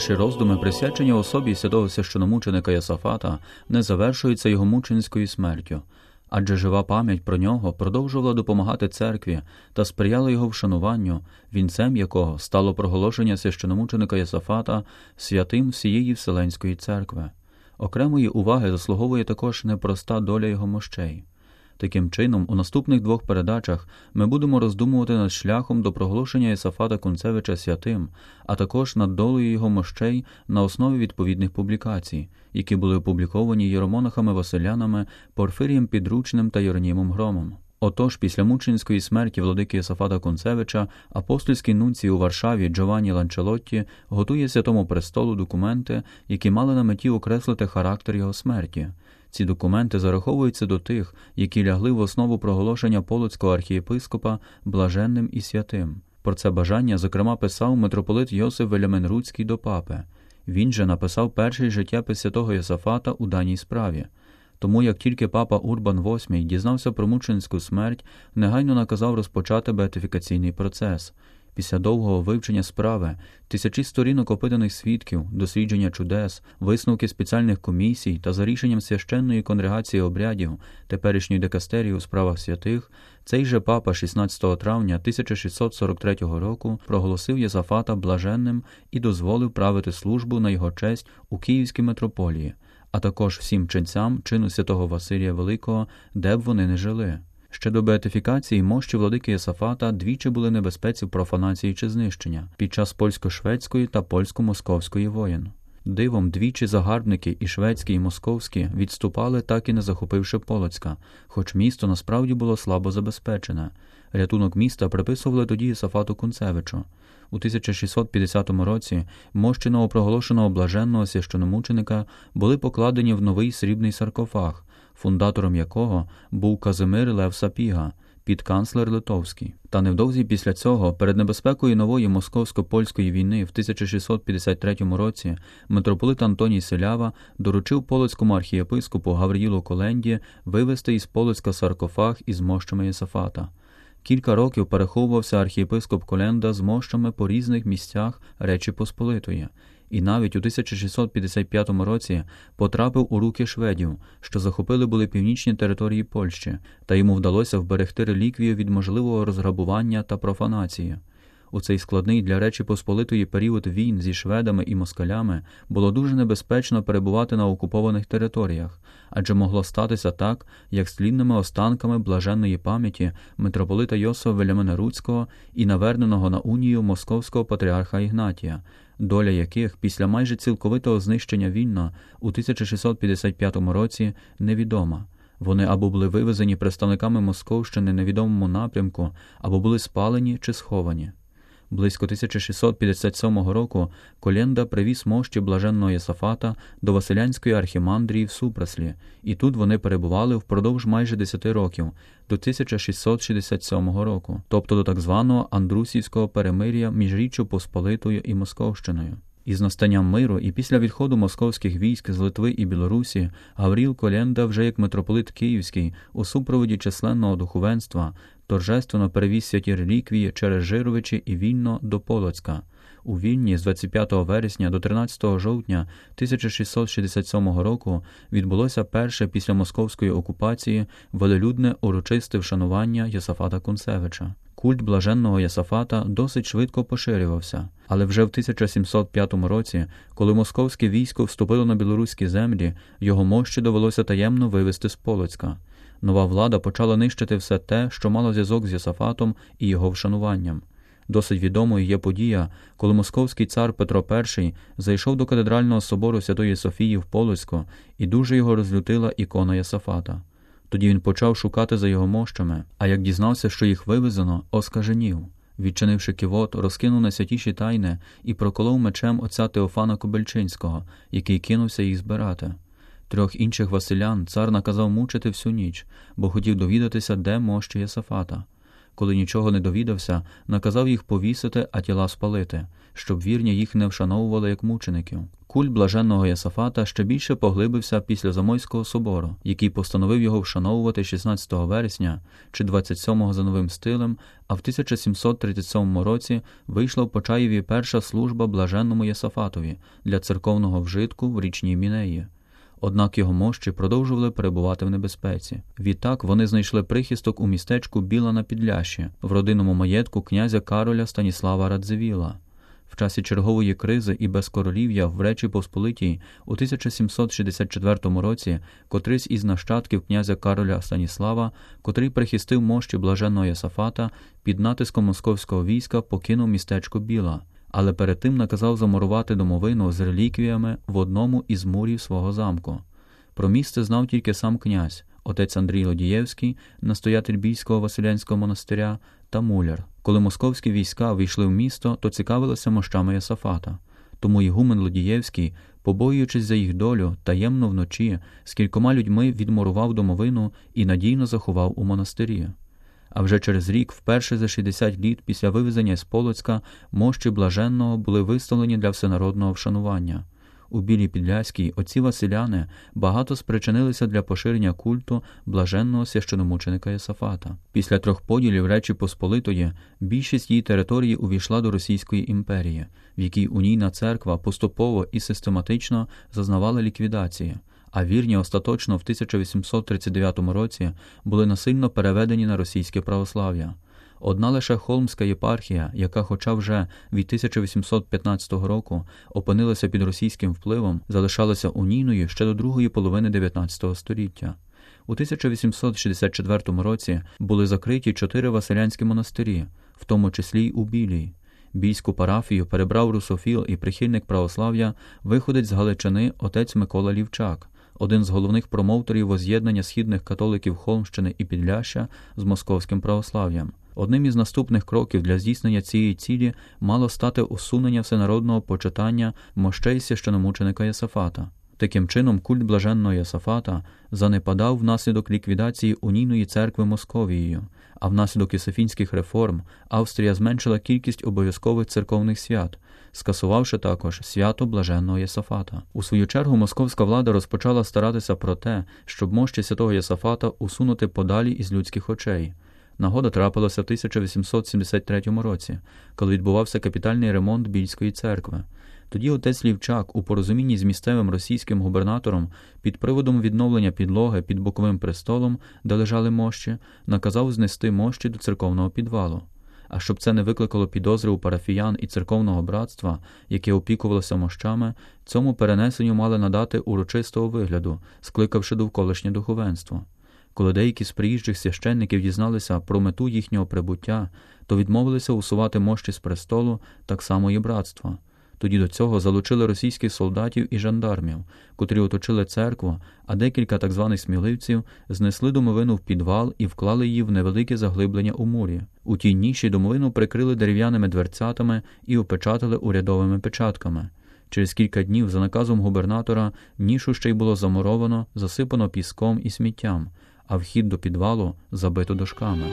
Наші роздуми, присвячені особі святого священомученика Ясафата, не завершуються його мученицькою смертю, адже жива пам'ять про нього продовжувала допомагати церкві та сприяла його вшануванню, вінцем якого стало проголошення священомученика Ясафата святим всієї Вселенської церкви. Окремої уваги заслуговує також непроста доля його мощей. Таким чином, у наступних двох передачах ми будемо роздумувати над шляхом до проголошення Єсафата Кунцевича святим, а також над долею його мощей на основі відповідних публікацій, які були опубліковані єромонахами Василянами, Порфирієм Підручним та Єронімом Громом. Отож, після мученської смерті владики Єсафата Концевича, апостольський нунцій у Варшаві Джованні Ланчелотті готує святому престолу документи, які мали на меті окреслити характер його смерті. Ці документи зараховуються до тих, які лягли в основу проголошення полоцького архієпископа блаженним і святим. Про це бажання, зокрема, писав митрополит Йосиф Веляменруцький до папи. Він же написав перший життєпис святого Йосафата у даній справі. Тому як тільки папа Урбан VIII дізнався про мученську смерть, негайно наказав розпочати беатифікаційний процес. Після довгого вивчення справи, тисячі сторінок опитаних свідків, дослідження чудес, висновки спеціальних комісій та за рішенням священної конгрегації обрядів теперішньої декастерії у справах святих, цей же папа 16 травня 1643 року проголосив Єзафата блаженним і дозволив правити службу на його честь у Київській митрополії, а також всім ченцям чину святого Василія Великого, де б вони не жили. Ще до беатифікації мощі владики Єсафата двічі були небезпеці профанації чи знищення під час польсько-шведської та польсько-московської воєн. Дивом двічі загарбники і шведські, і московські відступали, так і не захопивши Полоцька, хоч місто насправді було слабо забезпечене. Рятунок міста приписували тоді Єсафату Кунцевичу. У 1650 році мощі новопроголошеного блаженного священомученика були покладені в новий срібний саркофаг, фундатором якого був Казимир Лев Сапіга, підканцлер Литовський. Та невдовзі після цього, перед небезпекою нової московсько-польської війни в 1653 році, митрополит Антоній Селява доручив полоцькому архієпископу Гаврілу Коленді вивезти із Полоцька саркофаг із мощами Єсафата. Кілька років переховувався архієпископ Коленда з мощами по різних місцях Речі Посполитої, і навіть у 1655 році потрапив у руки шведів, що захопили були північні території Польщі, та йому вдалося вберегти реліквію від можливого розграбування та профанації. У цей складний для Речі Посполитої період війн зі шведами і москалями було дуже небезпечно перебувати на окупованих територіях, адже могло статися так, як з останками блаженної пам'яті митрополита Йосифа Велямена Руцького і наверненого на унію московського патріарха Ігнатія, доля яких після майже цілковитого знищення вільно у 1655 році невідома. Вони або були вивезені представниками Московщини невідомому напрямку, або були спалені чи сховані. Близько 1657 року Коленда привіз мощі блаженного Єсафата до Василянської архімандрії в Супраслі, і тут вони перебували впродовж майже 10 років до 1667 року, тобто до так званого Андрусівського перемир'я між Річчю Посполитою і Московщиною. Із настанням миру і після відходу московських військ з Литви і Білорусі Гавріл Коленда, вже як митрополит Київський, у супроводі численного духовенства, торжественно перевіз святі реліквії через Жировичі і Вільно до Полоцька. У Вільні з 25 вересня до 13 жовтня 1667 року відбулося перше після московської окупації велелюдне урочисте вшанування Єсафата Кунцевича. Культ блаженного Єсафата досить швидко поширювався, але вже в 1705 році, коли московське військо вступило на білоруські землі, його мощі довелося таємно вивезти з Полоцька. Нова влада почала нищити все те, що мало зв'язок з Єсафатом і його вшануванням. Досить відомою є подія, коли московський цар Петро І зайшов до катедрального собору Святої Софії в Полоцьку і дуже його розлютила ікона Єсафата. Тоді він почав шукати за його мощами, а як дізнався, що їх вивезено, оскаженів. Відчинивши кивот, розкинув на святіші тайни і проколов мечем отця Теофана Кобельчинського, який кинувся їх збирати. Трьох інших Василян цар наказав мучити всю ніч, бо хотів довідатися, де мощі Єсафата. коли нічого не довідався, наказав їх повісити, а тіла спалити, щоб вірні їх не вшановували як мучеників. Культ блаженного Ясафата ще більше поглибився після Замойського собору, який постановив його вшановувати 16 вересня чи 27 за новим стилем, а в 1737 році вийшла в Почаєві перша служба блаженному Ясафатові для церковного вжитку в річній Мінеї. Однак його мощі продовжували перебувати в небезпеці. Відтак вони знайшли прихисток у містечку Біла на Підлящі, в родинному маєтку князя Кароля Станіслава Радзивіла. В часі чергової кризи і безкоролів'я в Речі Посполитій у 1764 році котрийсь із нащадків князя Кароля Станіслава, котрий прихистив мощі блаженного Ясафата, під натиском московського війська покинув містечко Біла але перед тим наказав замурувати домовину з реліквіями в одному із мурів свого замку. Про місце знав тільки сам князь, отець Андрій Лодієвський, настоятель бійського Василянського монастиря та муляр. Коли московські війська війшли в місто, то цікавилися мощами Ясафата. Тому Ігумен Лодієвський, побоюючись за їх долю, таємно вночі з кількома людьми відмурував домовину і надійно заховав у монастирі а вже через рік, вперше за 60 літ після вивезення з Полоцька, мощі блаженного були виставлені для всенародного вшанування. У Білій Підляській отці Василяни багато спричинилися для поширення культу блаженного священомученика Єсафата. Після трьох поділів Речі Посполитої більшість її території увійшла до Російської імперії, в якій унійна церква поступово і систематично зазнавала ліквідації а вірні остаточно в 1839 році були насильно переведені на російське православ'я. Одна лише Холмська єпархія, яка, хоча вже від 1815 року опинилася під російським впливом, залишалася унійною ще до другої половини 19 століття. У 1864 році були закриті чотири василянські монастирі, в тому числі й у Білій. Бійську парафію перебрав русофіл і прихильник православ'я, виходить з Галичини отець Микола Лівчак, один з головних промоутерів воз'єднання східних католиків Холмщини і Підляща з московським православ'ям. Одним із наступних кроків для здійснення цієї цілі мало стати усунення всенародного почитання мощей священомученика Єсафата. Таким чином, культ блаженного Єсафата занепадав внаслідок ліквідації унійної церкви Московією, а внаслідок йосифінських реформ Австрія зменшила кількість обов'язкових церковних свят, скасувавши також свято блаженного Єсафата. У свою чергу московська влада розпочала старатися про те, щоб мощі святого Єсафата усунути подалі із людських очей. Нагода трапилася в 1873 році, коли відбувався капітальний ремонт Більської церкви. Тоді отець Лівчак у порозумінні з місцевим російським губернатором під приводом відновлення підлоги під боковим престолом, де лежали мощі, наказав знести мощі до церковного підвалу. А щоб це не викликало підозри у парафіян і церковного братства, яке опікувалося мощами, цьому перенесенню мали надати урочистого вигляду, скликавши довколишнє духовенство. Коли деякі з приїжджих священників дізналися про мету їхнього прибуття, то відмовилися усувати мощі з престолу так само і братства. Тоді до цього залучили російських солдатів і жандармів, котрі оточили церкву, а декілька так званих сміливців знесли домовину в підвал і вклали її в невелике заглиблення у мурі. У тій ніші домовину прикрили дерев'яними дверцятами і опечатали урядовими печатками. Через кілька днів, за наказом губернатора, нішу ще й було замуровано, засипано піском і сміттям, а вхід до підвалу забито дошками.